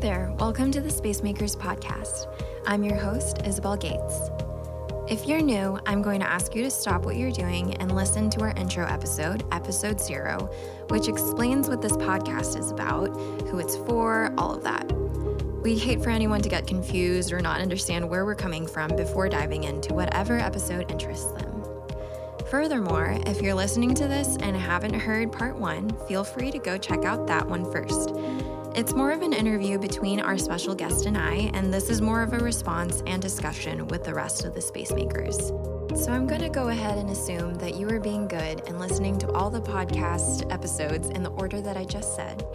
There, welcome to the Spacemakers podcast. I'm your host, Isabel Gates. If you're new, I'm going to ask you to stop what you're doing and listen to our intro episode, episode zero, which explains what this podcast is about, who it's for, all of that. We'd hate for anyone to get confused or not understand where we're coming from before diving into whatever episode interests them. Furthermore, if you're listening to this and haven't heard part one, feel free to go check out that one first. It's more of an interview between our special guest and I, and this is more of a response and discussion with the rest of the space makers. So I'm going to go ahead and assume that you are being good and listening to all the podcast episodes in the order that I just said.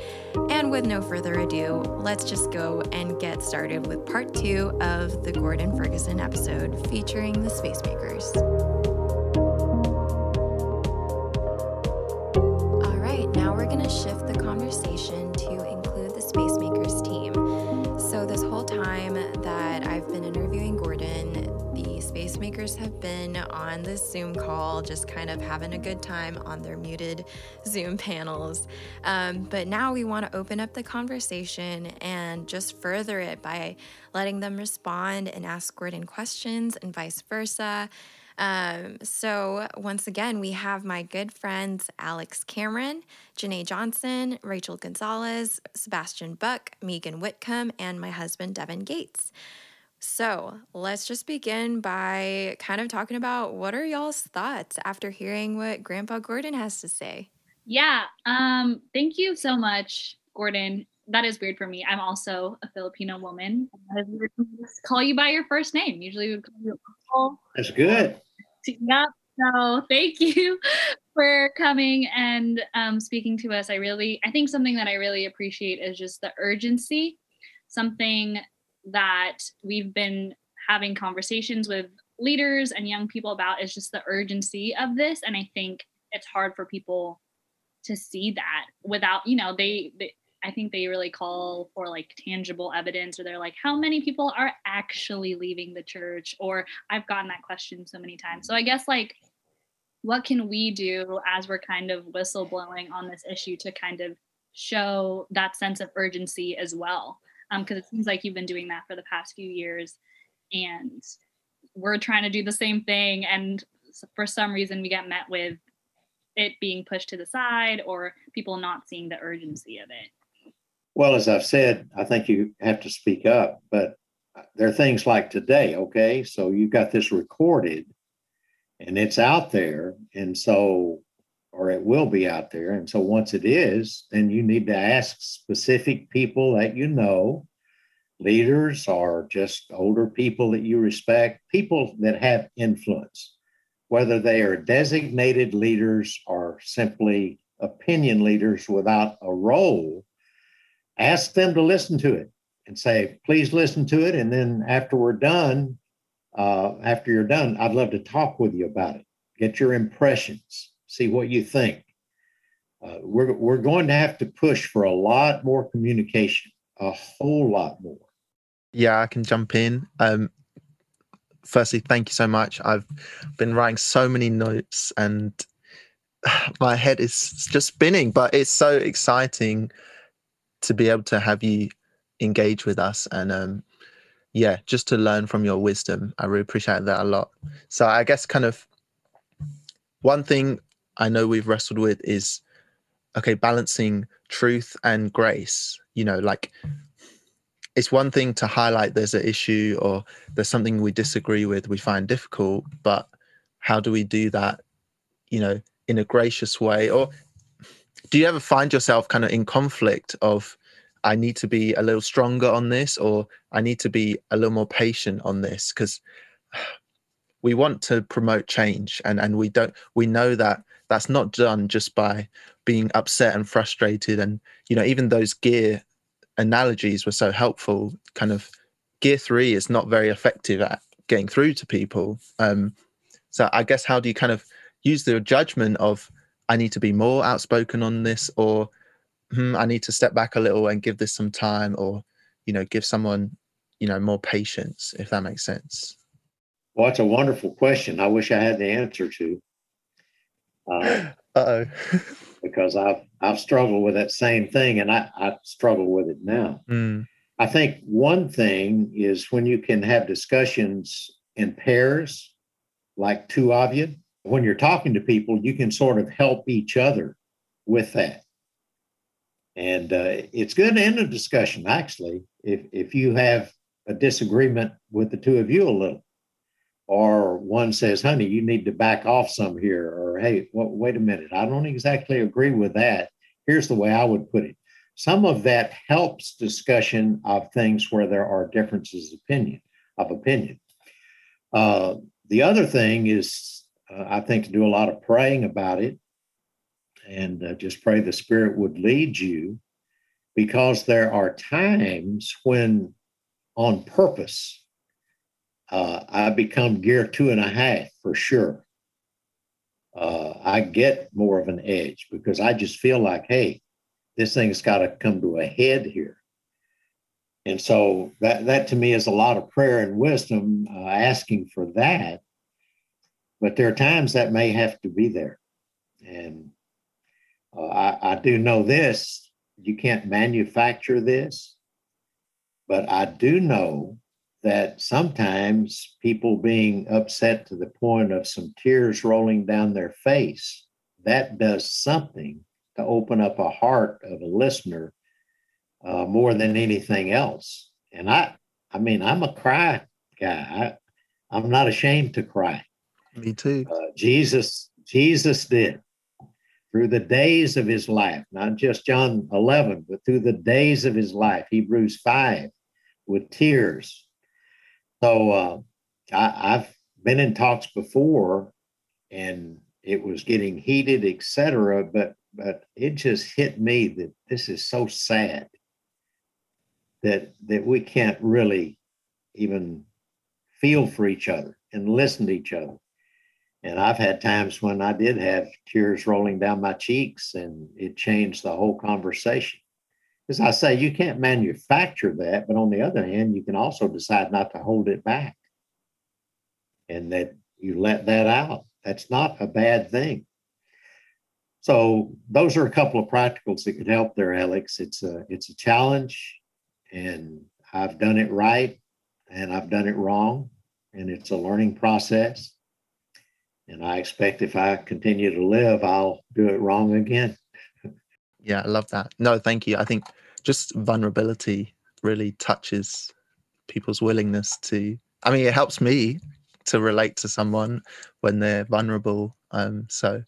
And with no further ado, let's just go and get started with part two of the Gordon Ferguson episode featuring the space makers. Zoom call, just kind of having a good time on their muted Zoom panels. Um, but now we want to open up the conversation and just further it by letting them respond and ask Gordon questions and vice versa. Um, so, once again, we have my good friends Alex Cameron, Janai Johnson, Rachel Gonzalez, Sebastian Buck, Meigan Whitcomb, and my husband Devon Gates. So, let's just begin by kind of talking about what are y'all's thoughts after hearing what Grandpa Gordon has to say? Yeah, um, thank you so much, Gordon. That is weird for me. I'm also a Filipino woman. Call you by your first name. Usually, we would call you Uncle. That's good. Yep. So thank you for coming and um, speaking to us. I really, I think something that I really appreciate is just the urgency. Something that we've been having conversations with leaders and young people about is just the urgency of this, and I think it's hard for people to see that without, you know, they, they I think they really call for like tangible evidence, or they're like, how many people are actually leaving the church? Or I've gotten that question so many times. So I guess like, what can we do as we're kind of whistleblowing on this issue to kind of show that sense of urgency as well? Because um, it seems like you've been doing that for the past few years, and we're trying to do the same thing. And for some reason, we get met with it being pushed to the side or people not seeing the urgency of it. Well, as I've said, I think you have to speak up, but there are things like today, okay? So you've got this recorded and it's out there. And so, or it will be out there. And so once it is, then you need to ask specific people that you know, leaders or just older people that you respect, people that have influence, whether they are designated leaders or simply opinion leaders without a role ask them to listen to it and say, please listen to it. And then after we're done, uh, after you're done, I'd love to talk with you about it. Get your impressions, see what you think. Uh, we're, we're going to have to push for a lot more communication, a whole lot more. Yeah, I can jump in. Um, firstly, thank you so much. I've been writing so many notes and my head is just spinning, but it's so exciting to be able to have you engage with us and um yeah just to learn from your wisdom i really appreciate that a lot so i guess kind of one thing i know we've wrestled with is okay balancing truth and grace you know like it's one thing to highlight there's an issue or there's something we disagree with we find difficult but how do we do that you know in a gracious way? Or do you ever find yourself kind of in conflict of I need to be a little stronger on this or I need to be a little more patient on this? Because we want to promote change and and we don't we know that that's not done just by being upset and frustrated and you know even those gear analogies were so helpful kind of gear 3 is not very effective at getting through to people um so i guess how do you kind of use the judgment of I need to be more outspoken on this, or hmm, I need to step back a little and give this some time, or you know, give someone you know more patience, if that makes sense. Well, that's a wonderful question. I wish I had the answer to. Uh oh. because I've I've struggled with that same thing, and I I struggle with it now. Mm. I think one thing is when you can have discussions in pairs, like two of you, when you're talking to people, you can sort of help each other with that. And uh, it's good to end a discussion, actually, if, if you have a disagreement with the two of you a little. Or one says, honey, you need to back off some here. Or, hey, well, wait a minute, I don't exactly agree with that. Here's the way I would put it. Some of that helps discussion of things where there are differences of opinion of opinion. Uh, the other thing is, uh, I think, to do a lot of praying about it and uh, just pray the Spirit would lead you because there are times when, on purpose, uh, I become gear two and a half for sure. Uh, I get more of an edge because I just feel like, hey, this thing's got to come to a head here. And so that, that to me is a lot of prayer and wisdom uh, asking for that. But there are times that may have to be there. And uh, I, I do know this you can't manufacture this, but I do know that sometimes people being upset to the point of some tears rolling down their face, that does something to open up a heart of a listener uh, more than anything else. And I, I mean, I'm a cry guy. I, I'm not ashamed to cry. Me too. Uh, Jesus, Jesus did through the days of his life, not just John 11, but through the days of his life, Hebrews 5, with tears. So uh, I, I've been in talks before and it was getting heated, etc. But but it just hit me that this is so sad that that we can't really even feel for each other and listen to each other. And I've had times when I did have tears rolling down my cheeks and it changed the whole conversation. As I say, you can't manufacture that, but on the other hand, you can also decide not to hold it back and that you let that out. That's not a bad thing. So those are a couple of practicals that could help there, Alex. It's a it's a challenge, and I've done it right, and I've done it wrong, and it's a learning process. And I expect if I continue to live, I'll do it wrong again. Yeah, I love that. No, thank you. I think just vulnerability really touches people's willingness to. I mean, it helps me to relate to someone when they're vulnerable. Um, so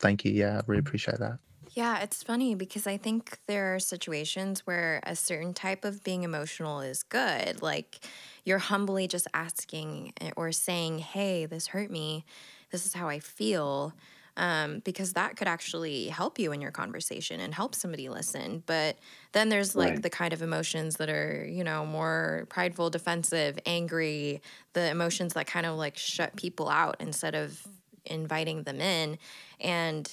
thank you. Yeah, I really appreciate that. Yeah, it's funny because I think there are situations where a certain type of being emotional is good. Like you're humbly just asking eh, or saying, hey, this hurt me. This is how I feel. Um, because that could actually help you in your conversation and help somebody listen. But then there's like right. the kind of emotions that are, you know, more prideful, defensive, angry, the emotions that kind of like shut people out instead of inviting them in. And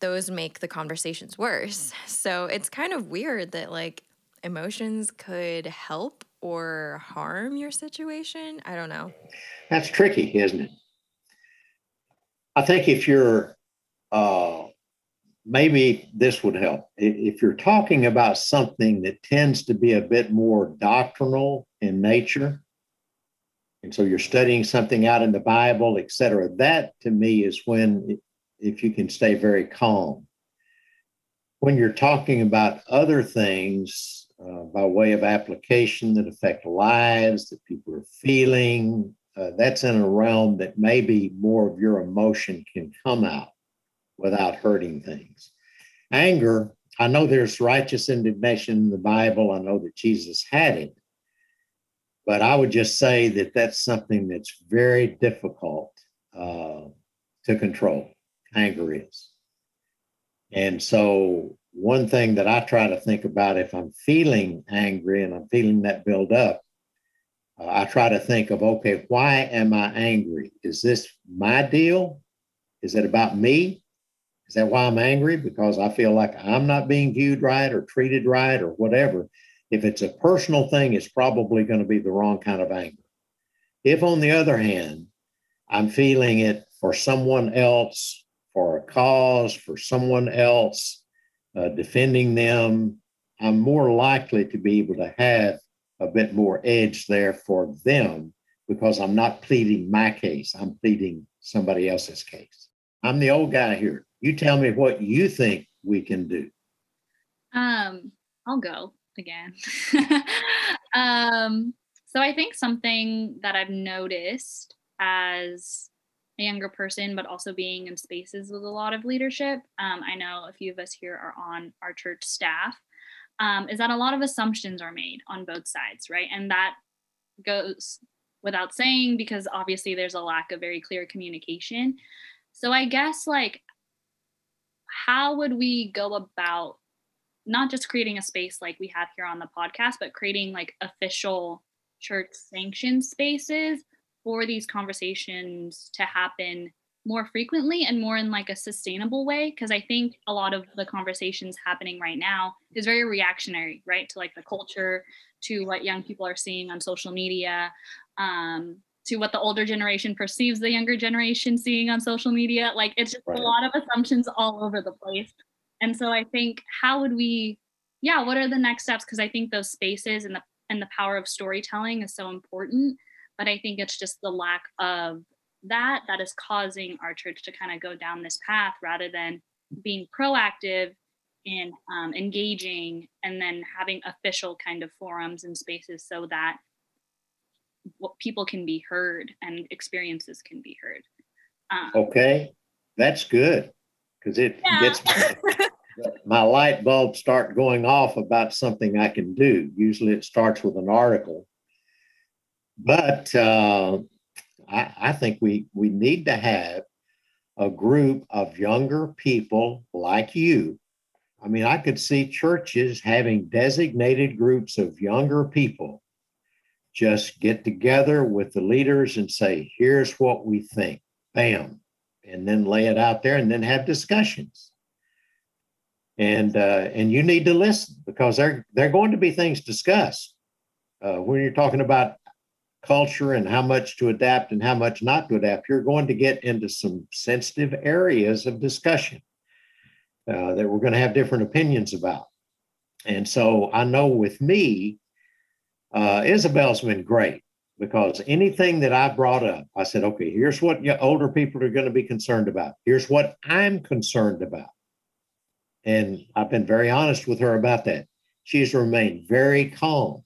those make the conversations worse. So it's kind of weird that like emotions could help or harm your situation. I don't know. That's tricky, isn't it? I think if you're, uh, maybe this would help. If you're talking about something that tends to be a bit more doctrinal in nature, and so you're studying something out in the Bible, et cetera, that to me is when if you can stay very calm. When you're talking about other things uh, by way of application that affect lives, that people are feeling, uh, that's in a realm that maybe more of your emotion can come out without hurting things. Anger, I know there's righteous indignation in the Bible. I know that Jesus had it. But I would just say that that's something that's very difficult uh, to control anger is. And so, one thing that I try to think about if I'm feeling angry and I'm feeling that build up, uh, I try to think of, okay, why am I angry? Is this my deal? Is it about me? Is that why I'm angry? Because I feel like I'm not being viewed right or treated right or whatever. If it's a personal thing, it's probably going to be the wrong kind of anger. If, on the other hand, I'm feeling it for someone else for a cause, for someone else, uh, defending them. I'm more likely to be able to have a bit more edge there for them because I'm not pleading my case. I'm pleading somebody else's case. I'm the old guy here. You tell me what you think we can do. Um, I'll go again. um, so I think something that I've noticed as a younger person, but also being in spaces with a lot of leadership. Um, I know a few of us here are on our church staff. Um, is that a lot of assumptions are made on both sides, right? And that goes without saying because obviously there's a lack of very clear communication. So I guess like how would we go about not just creating a space like we have here on the podcast, but creating like official church sanctioned spaces for these conversations to happen more frequently and more in like a sustainable way because i think a lot of the conversations happening right now is very reactionary right to like the culture to what young people are seeing on social media um, to what the older generation perceives the younger generation seeing on social media. Like it's just right. a lot of assumptions all over the place. And so i think how would we yeah what are the next steps? Because i think those spaces and the and the power of storytelling is so important but i think it's just the lack of that that is causing our church to kind of go down this path rather than being proactive in um, engaging and then having official kind of forums and spaces so that what people can be heard and experiences can be heard. Um, okay that's good because it yeah. gets my light bulb start going off about something i can do. Usually it starts with an article. But uh, I, I think we we need to have a group of younger people like you. I mean, I could see churches having designated groups of younger people just get together with the leaders and say, here's what we think. Bam. And then lay it out there and then have discussions. And uh, and you need to listen because there, there are going to be things discussed. Uh, when you're talking about culture and how much to adapt and how much not to adapt, you're going to get into some sensitive areas of discussion uh, that we're going to have different opinions about. And so I know with me, uh, Isabel's been great because anything that I brought up, I said, okay, here's what older people are going to be concerned about. Here's what I'm concerned about. And I've been very honest with her about that. She's remained very calm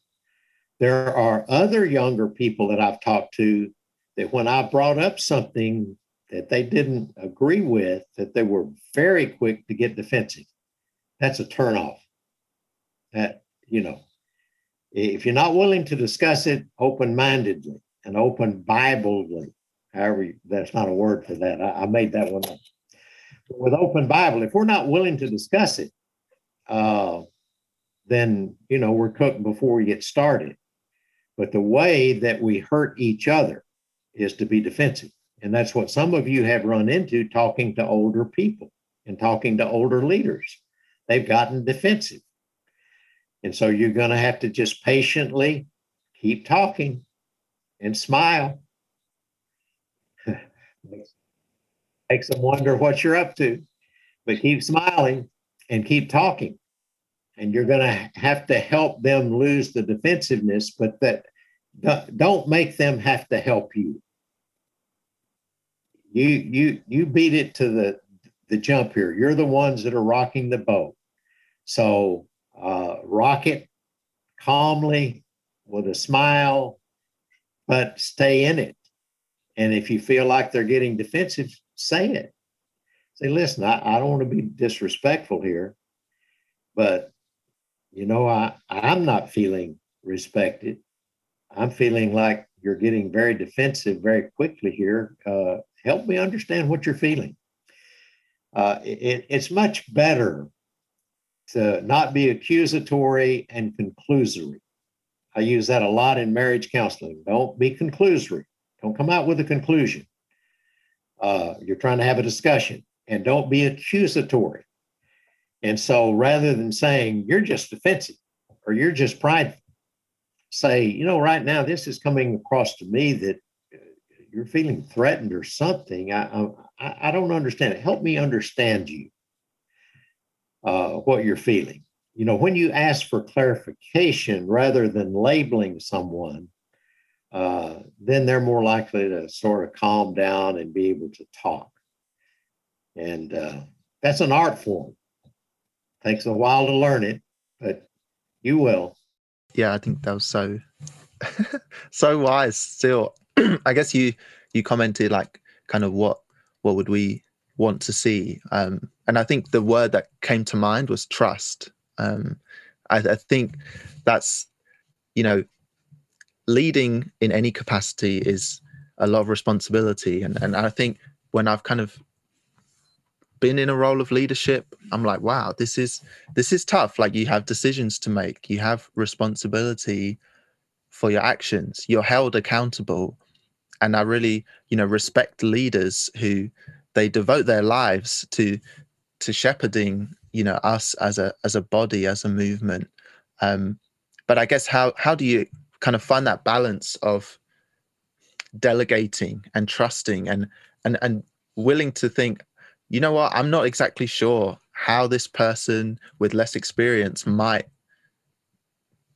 there are other younger people that I've talked to that when I brought up something that they didn't agree with, that they were very quick to get defensive. That's a turnoff. That, you know, if you're not willing to discuss it open mindedly and open Biblically, however, that's not a word for that. I, I made that one up. But with open Bible, if we're not willing to discuss it, uh, then, you know, we're cooked before we get started. But the way that we hurt each other is to be defensive. And that's what some of you have run into talking to older people and talking to older leaders. They've gotten defensive. And so you're going to have to just patiently keep talking and smile. Makes them wonder what you're up to, but keep smiling and keep talking and you're going to have to help them lose the defensiveness, but that don't make them have to help you. You you you beat it to the the jump here. You're the ones that are rocking the boat. So uh, rock it calmly with a smile, but stay in it. And if you feel like they're getting defensive, say it. Say, listen, I, I don't want to be disrespectful here, but you know, I, I'm not feeling respected. I'm feeling like you're getting very defensive very quickly here. Uh, help me understand what you're feeling. Uh, it, it's much better to not be accusatory and conclusory. I use that a lot in marriage counseling. Don't be conclusory. Don't come out with a conclusion. Uh, you're trying to have a discussion, and don't be accusatory. And so rather than saying you're just defensive or you're just prideful, say, you know, right now this is coming across to me that uh, you're feeling threatened or something. I, I, I don't understand it. Help me understand you, uh, what you're feeling. you know, when you ask for clarification rather than labeling someone, uh, then they're more likely to sort of calm down and be able to talk. And uh, that's an art form. Takes a while to learn it, but you will. Yeah, I think that was so so wise. Still, I guess you you commented like kind of what what would we want to see, um, and I think the word that came to mind was trust. Um, I, I think that's you know leading in any capacity is a lot of responsibility and and I think when I've kind of been in a role of leadership I'm like wow this is this is tough. Like you have decisions to make. You have responsibility for your actions. You're held accountable. And I really you know respect leaders who they devote their lives to to shepherding you know us as a as a body as a movement. Um but I guess how how do you kind of find that balance of delegating and trusting and and and willing to think you know what? I'm not exactly sure how this person with less experience might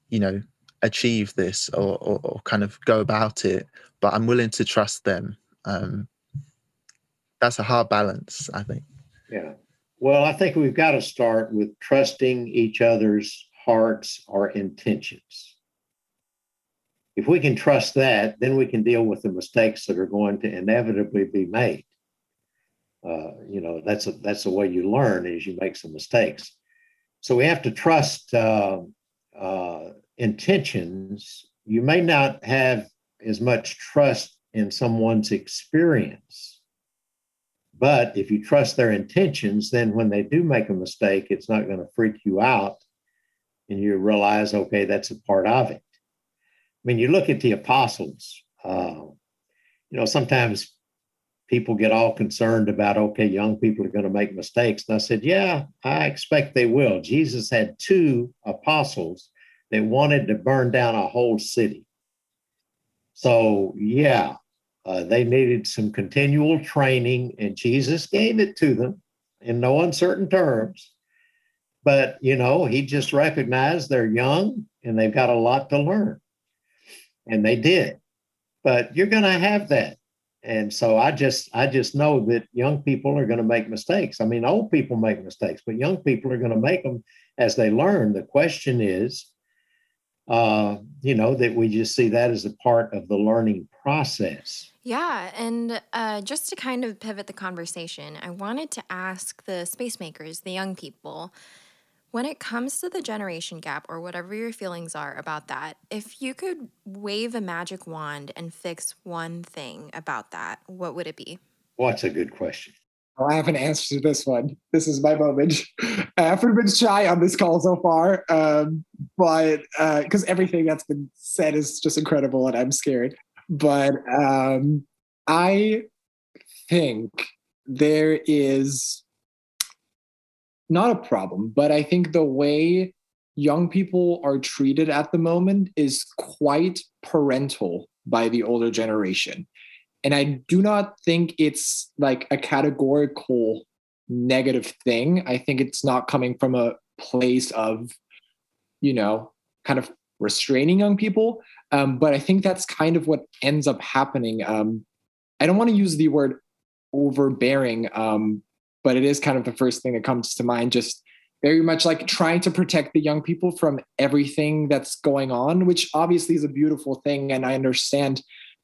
you know achieve this or, or, or kind of go about it but i'm willing to trust them. Um that's a hard balance i think. Yeah. Well i think we've got to start with trusting each other's hearts or intentions. If we can trust that, then we can deal with the mistakes that are going to inevitably be made. Uh, you know, that's a, that's the way you learn is you make some mistakes. So we have to trust uh, uh, intentions. You may not have as much trust in someone's experience, but if you trust their intentions, then when they do make a mistake, it's not going to freak you out, and you realize, okay, that's a part of it. I mean, you look at the apostles, uh, you know, sometimes people get all concerned about, okay, young people are going to make mistakes. And I said, yeah, I expect they will. Jesus had two apostles that wanted to burn down a whole city. So, yeah, uh, they needed some continual training, and Jesus gave it to them in no uncertain terms. But, you know, he just recognized they're young and they've got a lot to learn and they did. But you're going to have that. And so I just I just know that young people are going to make mistakes. I mean, old people make mistakes, but young people are going to make them as they learn. The question is, uh, you know, that we just see that as a part of the learning process. Yeah, and uh, just to kind of pivot the conversation, I wanted to ask the space makers, the young people, when it comes to the generation gap or whatever your feelings are about that, if you could wave a magic wand and fix one thing about that, what would it be? What's a good question? Oh, I have an answer to this one. This is my moment. I haven't been shy on this call so far, um, but because uh, everything that's been said is just incredible and I'm scared. But um, I think there is not a problem, but I think the way young people are treated at the moment is quite parental by the older generation. And I do not think it's like a categorical negative thing. I think it's not coming from a place of, you know, kind of restraining young people. Um, but I think that's kind of what ends up happening. Um, I don't want to use the word overbearing um, but it is kind of the first thing that comes to mind just very much like trying to protect the young people from everything that's going on which obviously is a beautiful thing and i understand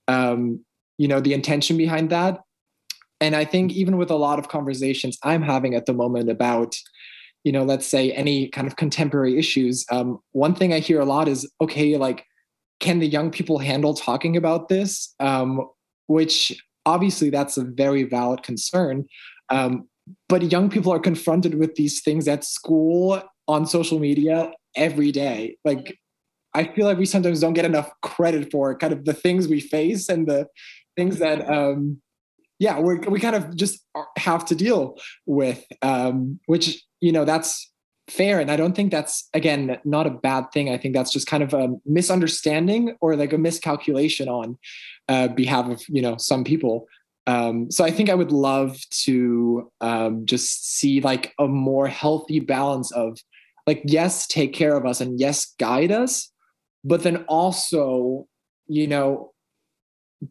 um, you know the intention behind that. And i think even with a lot of conversations i'm having at the moment about you know let's say any kind of contemporary issues um, one thing i hear a lot is okay like can the young people handle talking about this? Um, which obviously that's a very valid concern. Um, but young people are confronted with these things at school on social media every day. Like i feel like we sometimes don't get enough credit for kind of the things we face and the things that um yeah we we kind of just have to deal with um which you know that's fair. And i don't think that's again not a bad thing. I think that's just kind of a misunderstanding or like a miscalculation on uh, behalf of you know some people um, so I think I would love to um, just see like a more healthy balance of like yes take care of us and yes guide us but then also you know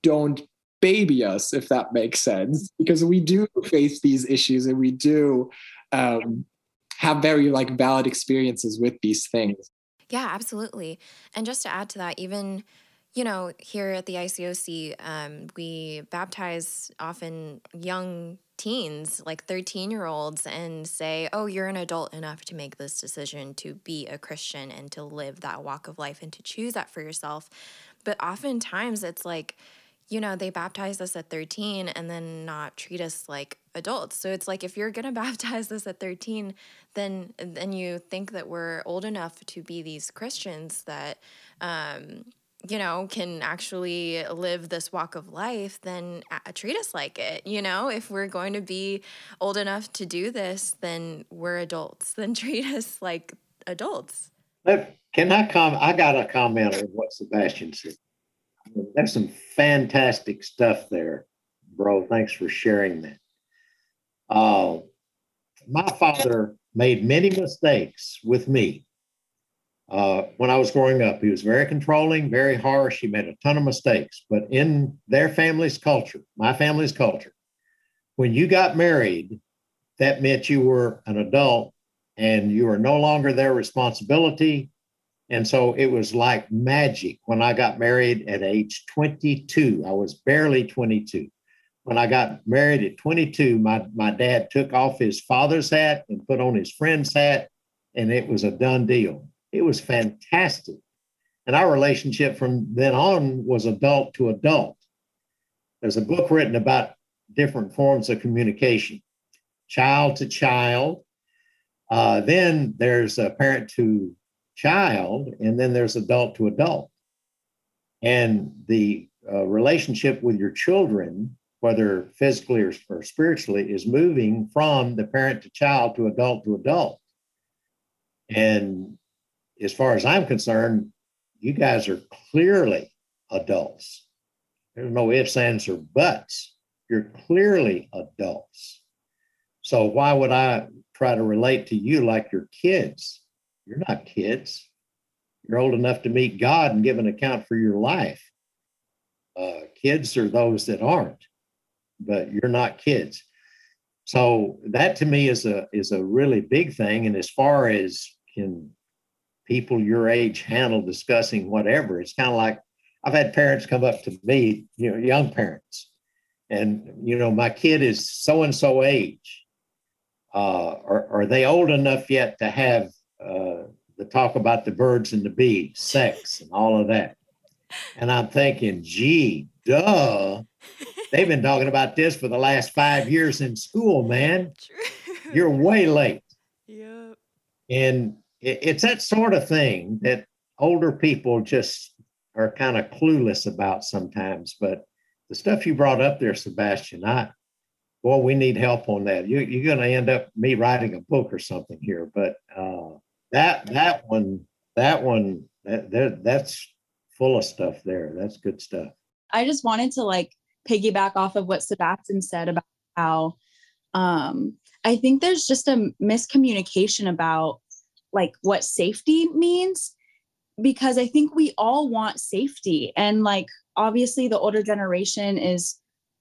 don't baby us if that makes sense because we do face these issues and we do um, have very like valid experiences with these things. Yeah absolutely. And just to add to that even you know here at the ICOC um, we baptize often young teens, like 13 year olds, and say, oh, you're an adult enough to make this decision to be a Christian and to live that walk of life and to choose that for yourself. But oftentimes it's like, you know, they baptize us at 13 and then not treat us like adults. So it's like if you're going to baptize us at 13, then then you think that we're old enough to be these Christians that um you know, can actually live this walk of life, then treat us like it. You know, if we're going to be old enough to do this, then we're adults. Then treat us like adults. Can I come? I got a comment on what Sebastian said. There's some fantastic stuff there, bro. Thanks for sharing that. Uh, my father made many mistakes with me uh, when I was growing up. He was very controlling, very harsh. He made a ton of mistakes. But in their family's culture, my family's culture, when you got married, that meant you were an adult and you were no longer their responsibility. And so it was like magic when I got married at age 22. I was barely 22. When I got married at 22, my, my dad took off his father's hat and put on his friend's hat, and it was a done deal it was fantastic. And our relationship from then on was adult to adult. There's a book written about different forms of communication child to child. Uh, then there's a parent to child, and then there's adult to adult. And the uh, relationship with your children, whether physically or, or spiritually, is moving from the parent to child to adult to adult. And as far as I'm concerned, you guys are clearly adults. There's no ifs, ands, or buts. You're clearly adults. So why would I try to relate to you like you're kids? You're not kids. You're old enough to meet God and give an account for your life. Uh, kids are those that aren't, but you're not kids. So that to me is a is a really big thing. And as far as can people your age handle discussing whatever. It's kind of like I've had parents come up to me, you know, young parents, and you know, my kid is so and so age. Uh, are, are they old enough yet to have uh, the talk about the birds and the bees, sex, and all of that? And I'm thinking, gee, duh. They've been talking about this for the last five years in school, man. True. You're way late. Yep. And it's that sort of thing that older people just are kind of clueless about sometimes. But the stuff you brought up there, Sebastian, I boy, we need help on that. You, you're going to end up me writing a book or something here. But uh, that that one, that one, that, that's full of stuff there. That's good stuff. I just wanted to like piggyback off of what Sebastian said about how um, I think there's just a miscommunication about like what safety means because I think we all want safety. And like, obviously, the older generation is,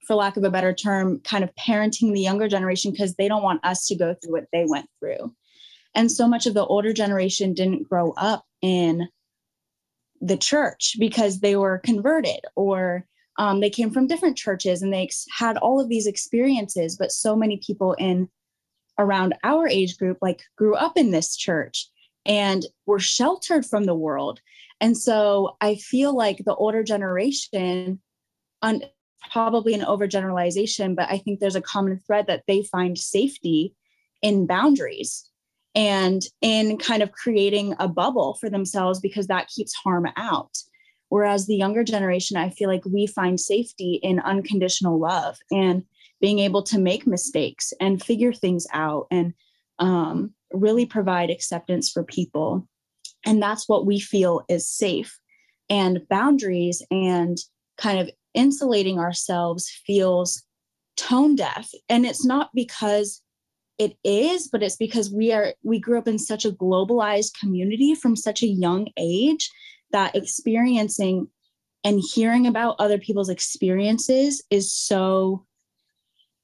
for lack of a better term, kind of parenting the younger generation because they don't want us to go through what they went through. And so much of the older generation didn't grow up in the church because they were converted or um, they came from different churches and they ex- had all of these experiences. But so many people in around our age group like grew up in this church and were sheltered from the world. And so I feel like the older generation, on probably an overgeneralization, but I think there's a common thread that they find safety in boundaries and in kind of creating a bubble for themselves because that keeps harm out. Whereas the younger generation, I feel like we find safety in unconditional love and being able to make mistakes and figure things out and um, really provide acceptance for people. And that's what we feel is safe. And boundaries and kind of insulating ourselves feels tone deaf. And it's not because it is, but it's because we are we grew up in such a globalized community from such a young age that experiencing and hearing about other people's experiences is so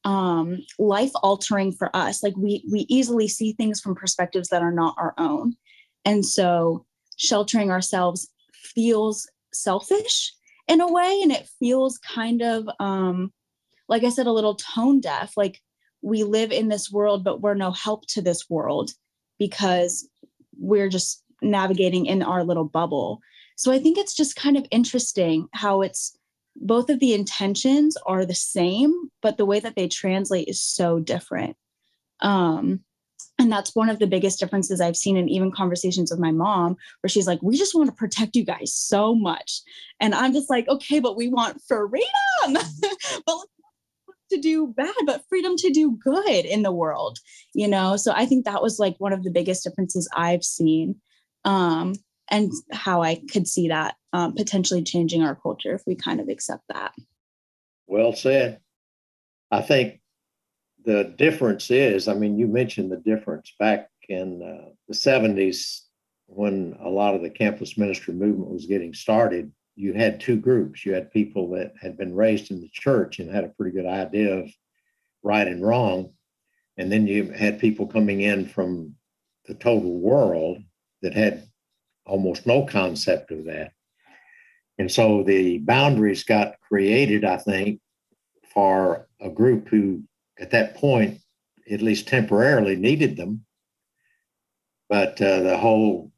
um life altering for us. Like we we easily see things from perspectives that are not our own. And so sheltering ourselves feels selfish in a way and it feels kind of um like i said a little tone deaf. Like we live in this world but we're no help to this world because we're just navigating in our little bubble. So i think it's just kind of interesting how it's both of the intentions are the same but the way that they translate is so different um and that's one of the biggest differences I've seen in even conversations with my mom, where she's like, We just want to protect you guys so much. And I'm just like, Okay, but we want freedom. but to do bad, but freedom to do good in the world, you know? So I think that was like one of the biggest differences I've seen. Um, and how I could see that um, potentially changing our culture if we kind of accept that. Well said. I think the difference is, I mean, you mentioned the difference back in uh, the 70s when a lot of the campus ministry movement was getting started. You had two groups. You had people that had been raised in the church and had a pretty good idea of right and wrong. And then you had people coming in from the total world that had almost no concept of that. And so the boundaries got created, I think, for a group who at that point, at least temporarily, needed them. But uh, the whole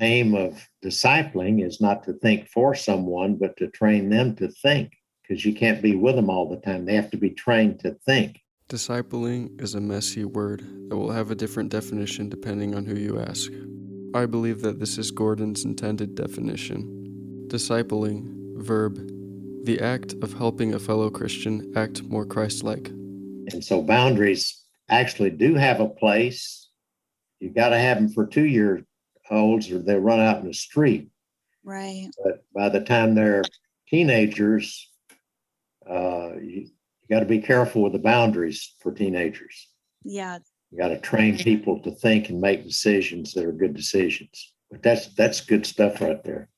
aim of discipling is not to think for someone, but to train them to think, because you can't be with them all the time. They have to be trained to think. Discipling is a messy word that will have a different definition depending on who you ask. I believe that this is Gordon's intended definition. Discipling, verb, the act of helping a fellow Christian act more Christ like. And so boundaries actually do have a place. You got to have them for two year olds or they run out in the street. Right. But by the time they're teenagers, uh, you, you got to be careful with the boundaries for teenagers. Yeah. You got to train people to think and make decisions that are good decisions. But that's that's good stuff right there.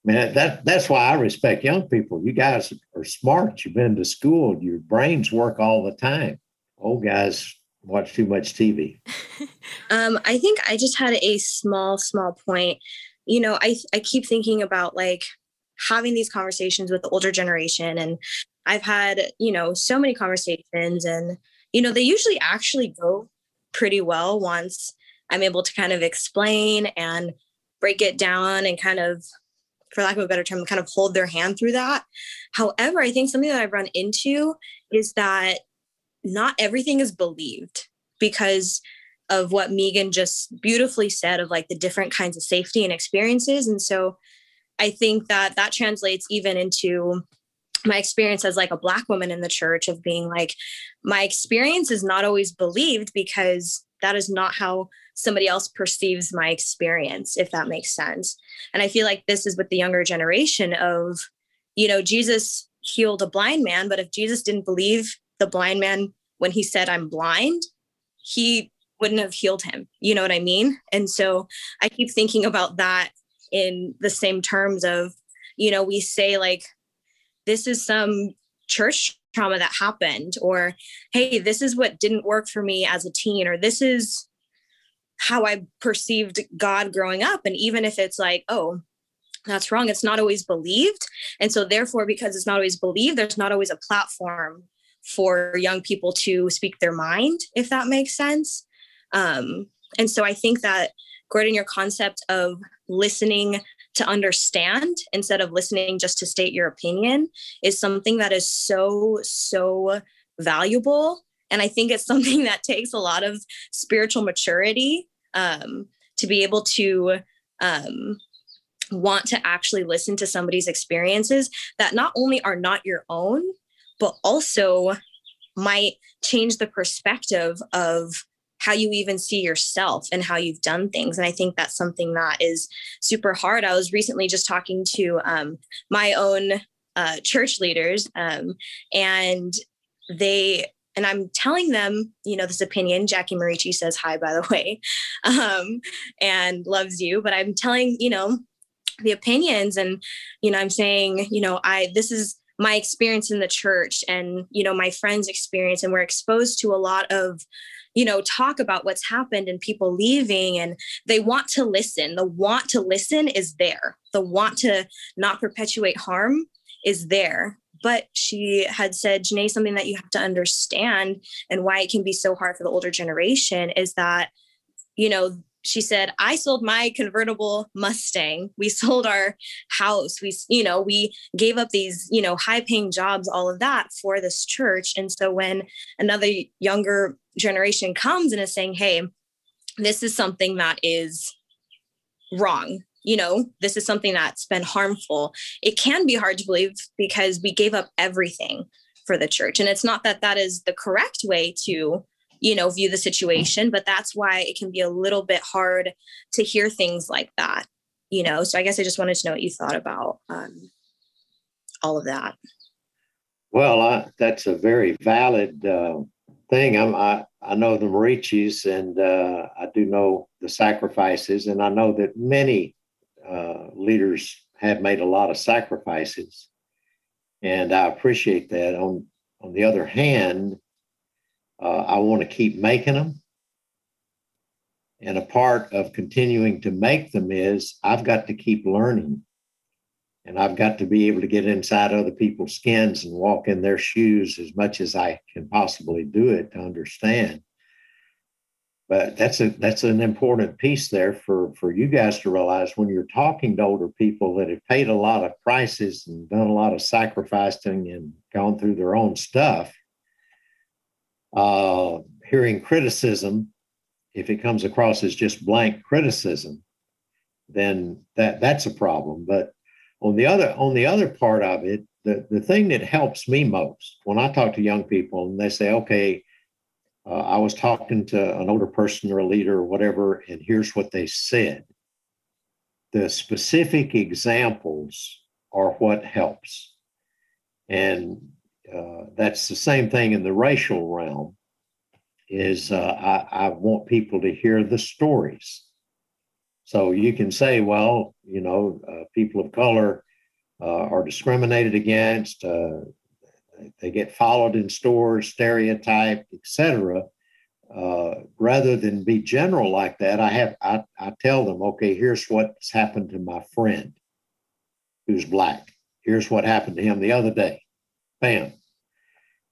Oh, Man, that that's why I respect young people. You guys are smart. You've been to school. Your brains work all the time. Old guys watch too much TV. um, I think I just had a small, small point. You know, I I keep thinking about like having these conversations with the older generation, and I've had you know so many conversations, and you know they usually actually go pretty well once I'm able to kind of explain and break it down and kind of for lack of a better term, kind of hold their hand through that. However, I think something that I've run into is that not everything is believed because of what Meigan just beautifully said of like the different kinds of safety and experiences. And so I think that that translates even into my experience as like a black woman in the church of being like my experience is not always believed because that is not how somebody else perceives my experience if that makes sense. And i feel like this is with the younger generation of you know jesus healed a blind man but if jesus didn't believe the blind man when he said i'm blind he wouldn't have healed him. You know what i mean? And so i keep thinking about that in the same terms of you know we say like this is some church trauma that happened or hey this is what didn't work for me as a teen or this is how I perceived God growing up. And even if it's like, oh, that's wrong, it's not always believed. And so, therefore, because it's not always believed, there's not always a platform for young people to speak their mind, if that makes sense. Um, and so, I think that, Gordon, your concept of listening to understand instead of listening just to state your opinion is something that is so, so valuable. And I think it's something that takes a lot of spiritual maturity um, to be able to um, want to actually listen to somebody's experiences that not only are not your own, but also might change the perspective of how you even see yourself and how you've done things. And I think that's something that is super hard. I was recently just talking to um, my own uh, church leaders, um, and they and I'm telling them, you know, this opinion. Jackie Marici says hi, by the way, um, and loves you. But I'm telling, you know, the opinions, and you know, I'm saying, you know, I this is my experience in the church, and you know, my friends' experience, and we're exposed to a lot of you know talk about what's happened and people leaving and they want to listen. The want to listen is there. The want to not perpetuate harm is there. But she had said, Janai, something that you have to understand and why it can be so hard for the older generation is that, you know, she said, I sold my convertible Mustang. We sold our house. We, you know, we gave up these, you know, high paying jobs, all of that for this church. And so when another younger generation comes and is saying, hey, this is something that is wrong you know, this is something that's been harmful, it can be hard to believe because we gave up everything for the church. And it's not that that is the correct way to, you know, view the situation, but that's why it can be a little bit hard to hear things like that, you know. So I guess I just wanted to know what you thought about um, all of that. Well, I, that's a very valid uh, thing. I'm, I I know the Maricis, and uh, I do know the sacrifices, and I know that many uh, leaders have made a lot of sacrifices, and I appreciate that. On on the other hand, uh, I want to keep making them, and a part of continuing to make them is I've got to keep learning, and I've got to be able to get inside other people's skins and walk in their shoes as much as I can possibly do it to understand. But that's a that's an important piece there for for you guys to realize when you're talking to older people that have paid a lot of prices and done a lot of sacrificing and gone through their own stuff uh, hearing criticism if it comes across as just blank criticism then that that's a problem but on the other on the other part of it the, the thing that helps me most when i talk to young people and they say okay uh, I was talking to an older person or a leader or whatever, and here's what they said. The specific examples are what helps. And uh, that's the same thing in the racial realm is uh, I, I want people to hear the stories. So you can say, well, you know, uh, people of color uh, are discriminated against, uh, they get followed in stores, stereotyped, etc. Uh, rather than be general like that, I have I, I tell them, okay, here's what's happened to my friend who's black. Here's what happened to him the other day. Bam.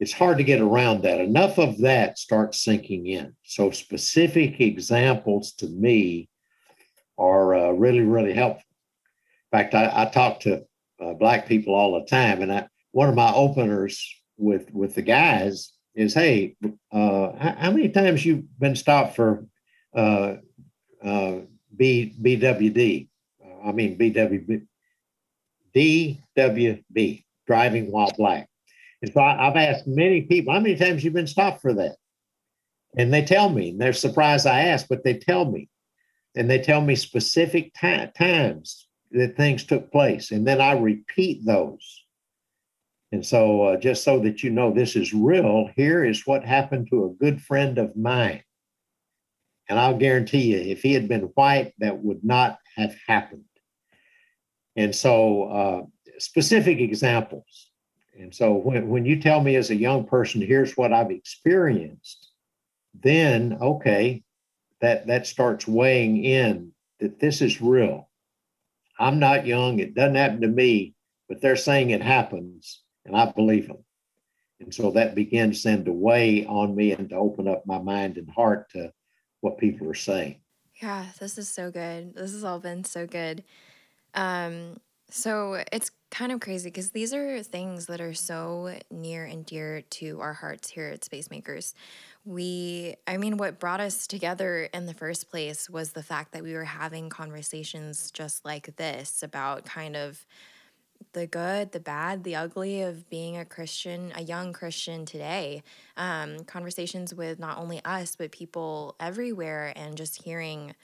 It's hard to get around that. Enough of that starts sinking in. So specific examples to me are uh, really, really helpful. In fact, I, I talk to uh, black people all the time, and I, one of my openers with with the guys is, "Hey, uh, how, how, many times you've been stopped for uh, uh, B BWD? I mean BWB, DWB, driving while black." And so I, I've asked many people, "How many times you've been stopped for that?" And they tell me, and they're surprised I ask, but they tell me, and they tell me specific ta- times that things took place, and then I repeat those and so, uh, just so that you know this is real, here is what happened to a good friend of mine. And I'll guarantee you, if he had been white, that would not have happened. And so, uh, specific examples. And so, when, when you tell me as a young person, here's what I've experienced, then, okay, that, that starts weighing in that this is real. I'm not young, it doesn't happen to me, but they're saying it happens and I believe them. And so that begins then to weigh on me and to open up my mind and heart to what people are saying. Yeah, this is so good. This has all been so good. Um, so it's kind of crazy because these are things that are so near and dear to our hearts here at Spacemakers. We, I mean, what brought us together in the first place was the fact that we were having conversations just like this about kind of the good, the bad, the ugly of being a Christian, a young Christian today. Um, conversations with not only us, but people everywhere, and just hearing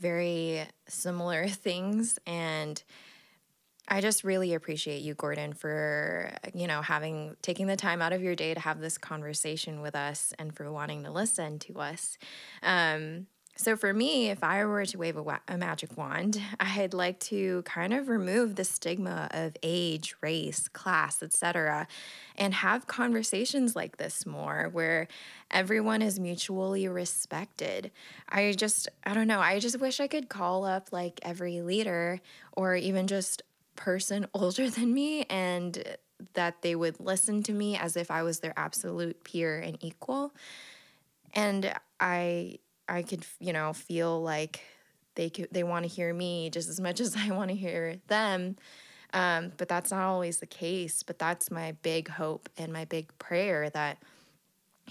very similar things. And I just really appreciate you, Gordon, for you know having taking the time out of your day to have this conversation with us and for wanting to listen to us. Um, so for me, if I were to wave a, wa- a magic wand, I'd like to kind of remove the stigma of age, race, class, etc., and have conversations like this more where everyone is mutually respected. I just I don't know, I just wish I could call up like every leader or even just person older than me and that they would listen to me as if I was their absolute peer and equal. And I I could, you know, feel like they could they want to hear me just as much as I want to hear them. Um, but that's not always the case. But that's my big hope and my big prayer that,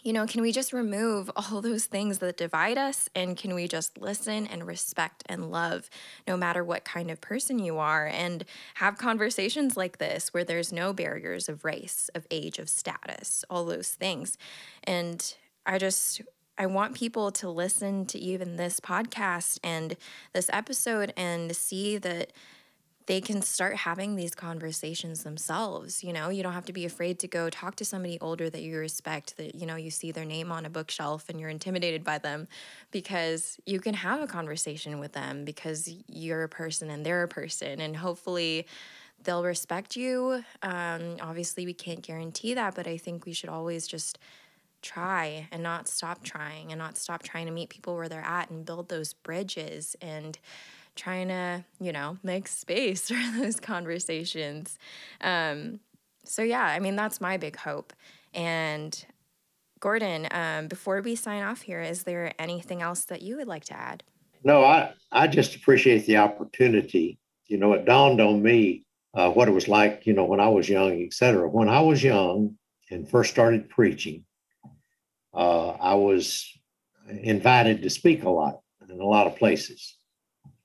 you know, can we just remove all those things that divide us and can we just listen and respect and love no matter what kind of person you are and have conversations like this where there's no barriers of race, of age, of status, all those things. And I just I want people to listen to even this podcast and this episode and see that they can start having these conversations themselves. You know, you don't have to be afraid to go talk to somebody older that you respect, that, you know, you see their name on a bookshelf and you're intimidated by them because you can have a conversation with them because you're a person and they're a person. And hopefully, they'll respect you. Um, obviously, we can't guarantee that, but I think we should always just try and not stop trying and not stop trying to meet people where they're at and build those bridges and trying to, you know, make space for those conversations. Um, so, yeah, I mean, that's my big hope. And Gordon, um, before we sign off here, is there anything else that you would like to add? No, I, I just appreciate the opportunity. You know, it dawned on me uh, what it was like, you know, when I was young, et cetera. When I was young and first started preaching, uh, I was invited to speak a lot in a lot of places.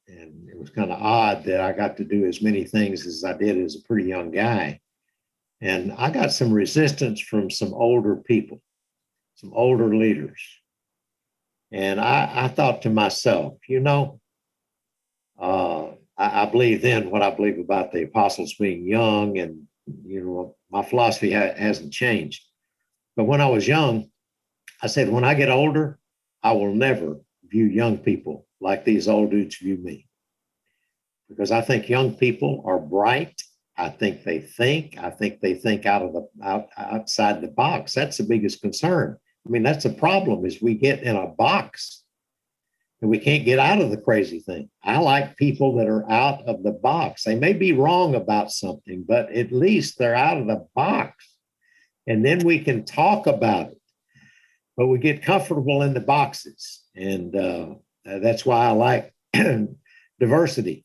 And it was kind of odd that I got to do as many things as I did as a pretty young guy. And I got some resistance from some older people, some older leaders. And I, I thought to myself, you know, uh, I, I, believe then what I believe about the apostles being young, and, you know, my philosophy ha- hasn't changed. But when I was young, I said, when I get older, I will never view young people like these old dudes view me. Because I think young people are bright. I think they think. I think they think out of the out, outside the box. That's the biggest concern. I mean, that's the problem is we get in a box and we can't get out of the crazy thing. I like people that are out of the box. They may be wrong about something, but at least they're out of the box. And then we can talk about it but we get comfortable in the boxes. And uh, Uh, that's why I like diversity,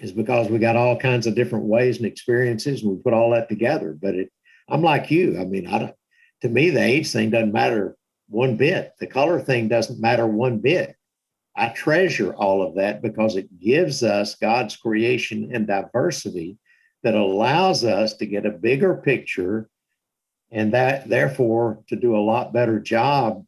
is because we got all kinds of different ways and experiences, and we put all that together. But it, I'm like you. I mean, I don't, to me, the age thing doesn't matter one bit. The color thing doesn't matter one bit. I treasure all of that because it gives us God's creation and diversity that allows us to get a bigger picture and that therefore to do a lot better job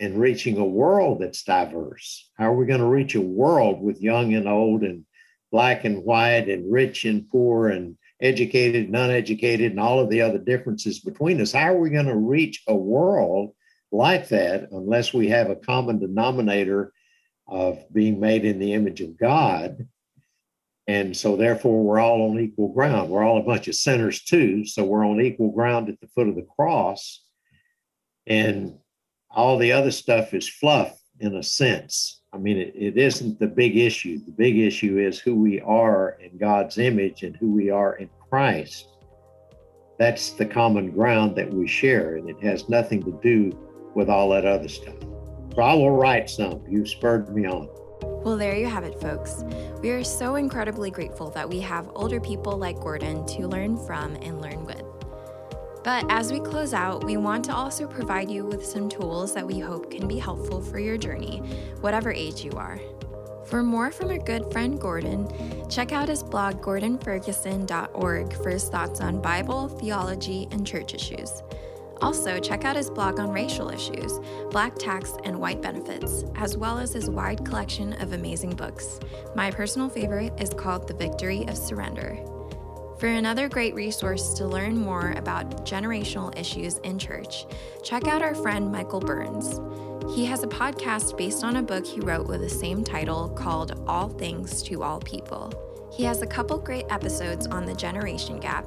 in reaching a world that's diverse. How are we going to reach a world with young and old and black and white and rich and poor and educated and uneducated and all of the other differences between us? How are we going to reach a world like that unless we have a common denominator of being made in the image of God and so, therefore, we're all on equal ground. We're all a bunch of sinners, too. So, we're on equal ground at the foot of the cross. And all the other stuff is fluff in a sense. I mean, it, it isn't the big issue. The big issue is who we are in God's image and who we are in Christ. That's the common ground that we share, and it has nothing to do with all that other stuff. So I will write some. You spurred me on. Well, there you have it, folks. We are so incredibly grateful that we have older people like Gordon to learn from and learn with. But as we close out, we want to also provide you with some tools that we hope can be helpful for your journey, whatever age you are. For more from our good friend Gordon, check out his blog gordonferguson.org for his thoughts on Bible, theology, and church issues. Also, check out his blog on racial issues, black tax, and white benefits, as well as his wide collection of amazing books. My personal favorite is called The Victory of Surrender. For another great resource to learn more about generational issues in church, check out our friend Michael Burns. He has a podcast based on a book he wrote with the same title called All Things to All People. He has a couple great episodes on the generation gap,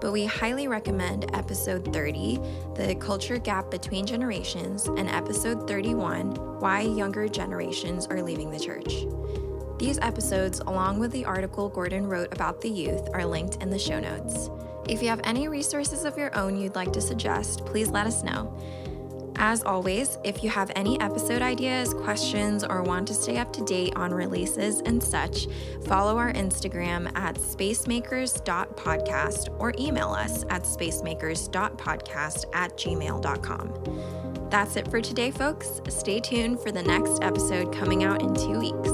but we highly recommend episode 30, The Culture Gap Between Generations, and episode 31, Why Younger Generations Are Leaving the Church. These episodes, along with the article Gordon wrote about the youth, are linked in the show notes. If you have any resources of your own you'd like to suggest, please let us know. As always, if you have any episode ideas, questions, or want to stay up to date on releases and such, follow our Instagram at spacemakers.podcast or email us at spacemakers.podcast at gmail.com. That's it for today, folks. Stay tuned for the next episode coming out in two weeks.